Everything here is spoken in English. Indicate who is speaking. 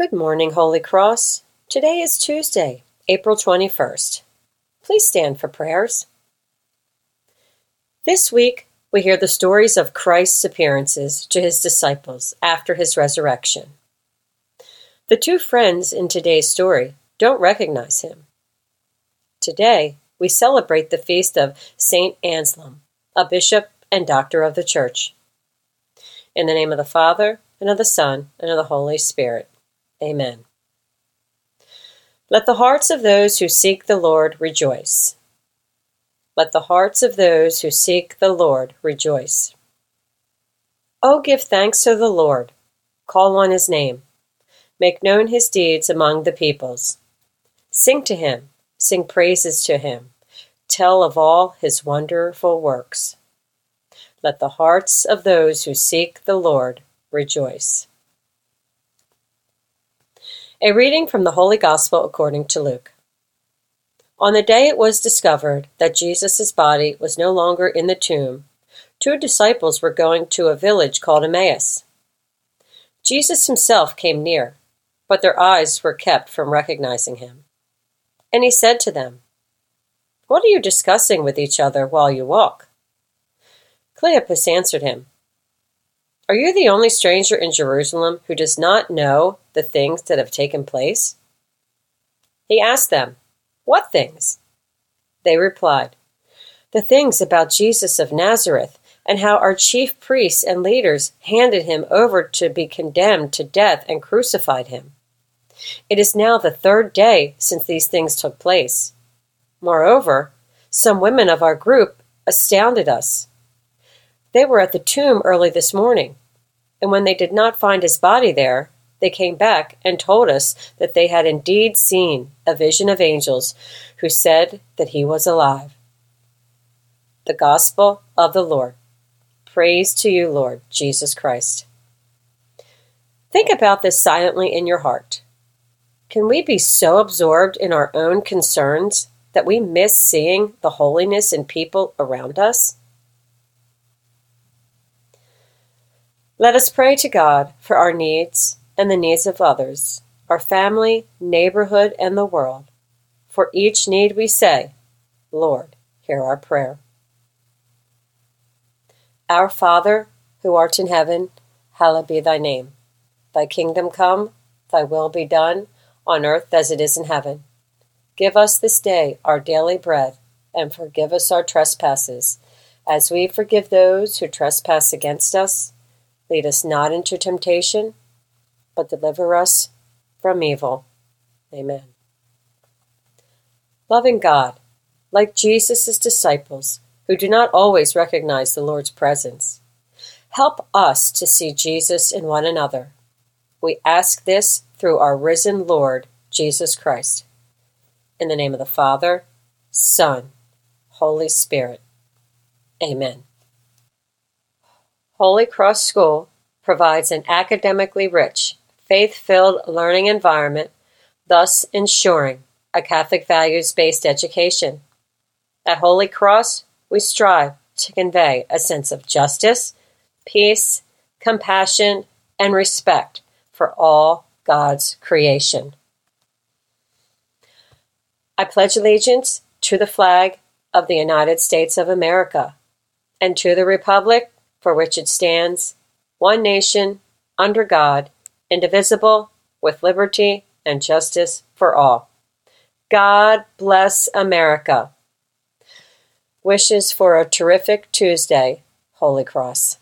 Speaker 1: Good morning, Holy Cross. Today is Tuesday, April 21st. Please stand for prayers. This week, we hear the stories of Christ's appearances to his disciples after his resurrection. The two friends in today's story don't recognize him. Today, we celebrate the feast of Saint Anselm, a bishop and doctor of the Church. In the name of the Father, and of the Son, and of the Holy Spirit. Amen. Let the hearts of those who seek the Lord rejoice. Let the hearts of those who seek the Lord rejoice. Oh, give thanks to the Lord. Call on his name. Make known his deeds among the peoples. Sing to him. Sing praises to him. Tell of all his wonderful works. Let the hearts of those who seek the Lord rejoice. A reading from the Holy Gospel according to Luke. On the day it was discovered that Jesus' body was no longer in the tomb, two disciples were going to a village called Emmaus. Jesus himself came near, but their eyes were kept from recognizing him. And he said to them, What are you discussing with each other while you walk? Cleopas answered him, Are you the only stranger in Jerusalem who does not know the things that have taken place? He asked them, what things? They replied, The things about Jesus of Nazareth, and how our chief priests and leaders handed him over to be condemned to death and crucified him. It is now the third day since these things took place. Moreover, some women of our group astounded us. They were at the tomb early this morning, and when they did not find his body there, they came back and told us that they had indeed seen a vision of angels who said that he was alive. The Gospel of the Lord. Praise to you, Lord Jesus Christ. Think about this silently in your heart. Can we be so absorbed in our own concerns that we miss seeing the holiness in people around us? Let us pray to God for our needs and the needs of others, our family, neighborhood, and the world. For each need we say, Lord, hear our prayer. Our Father, who art in heaven, hallowed be thy name. Thy kingdom come, thy will be done, on earth as it is in heaven. Give us this day our daily bread, and forgive us our trespasses, as we forgive those who trespass against us. Lead us not into temptation but deliver us from evil. Amen. Loving God, like Jesus' disciples, who do not always recognize the Lord's presence, help us to see Jesus in one another. We ask this through our risen Lord, Jesus Christ. In the name of the Father, Son, Holy Spirit. Amen. Holy Cross School provides an academically rich faith filled learning environment, thus ensuring a Catholic values based education. At Holy Cross, we strive to convey a sense of justice, peace, compassion, and respect for all God's creation. I pledge allegiance to the flag of the United States of America and to the Republic for which it stands, one nation, under God indivisible, with liberty and justice for all. God bless America. Wishes for a terrific Tuesday, Holy Cross.